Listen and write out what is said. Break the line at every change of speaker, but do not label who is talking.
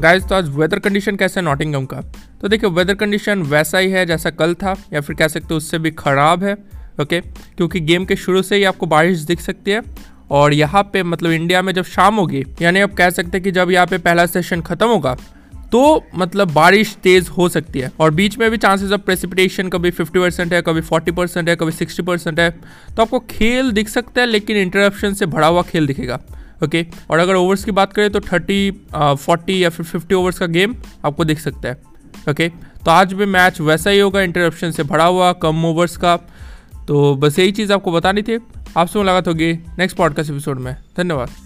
Guys तो आज weather condition कैसा है नॉटिंगम का? तो देखिए वेदर कंडीशन वैसा ही है जैसा कल था, या फिर कह सकते हो उससे भी ख़राब है ओके क्योंकि गेम के शुरू से ही आपको बारिश दिख सकती है, और यहाँ पे मतलब इंडिया में जब शाम होगी, यानी आप कह सकते हैं कि जब यहाँ पे पहला सेशन खत्म होगा तो मतलब बारिश तेज हो सकती है। और बीच में भी चांसेस ऑफ़ प्रेसिपिटेशन कभी 50 परसेंट है, कभी 40 परसेंट है, कभी 60 परसेंट है तो आपको खेल दिख सकता है, लेकिन इंटरप्शन से भरा हुआ खेल दिखेगा। ओके और अगर ओवर्स की बात करें तो थर्टी फोर्टी या फिर फिफ्टी ओवर्स का गेम आपको दिख सकता है। ओके तो आज भी मैच वैसा ही होगा इंटरप्शन से भरा हुआ, कम ओवर्स का। तो बस यही चीज़ आपको बतानी थी। आपसे मुलाकात होगी नेक्स्ट पॉडकास्ट एपिसोड में। धन्यवाद।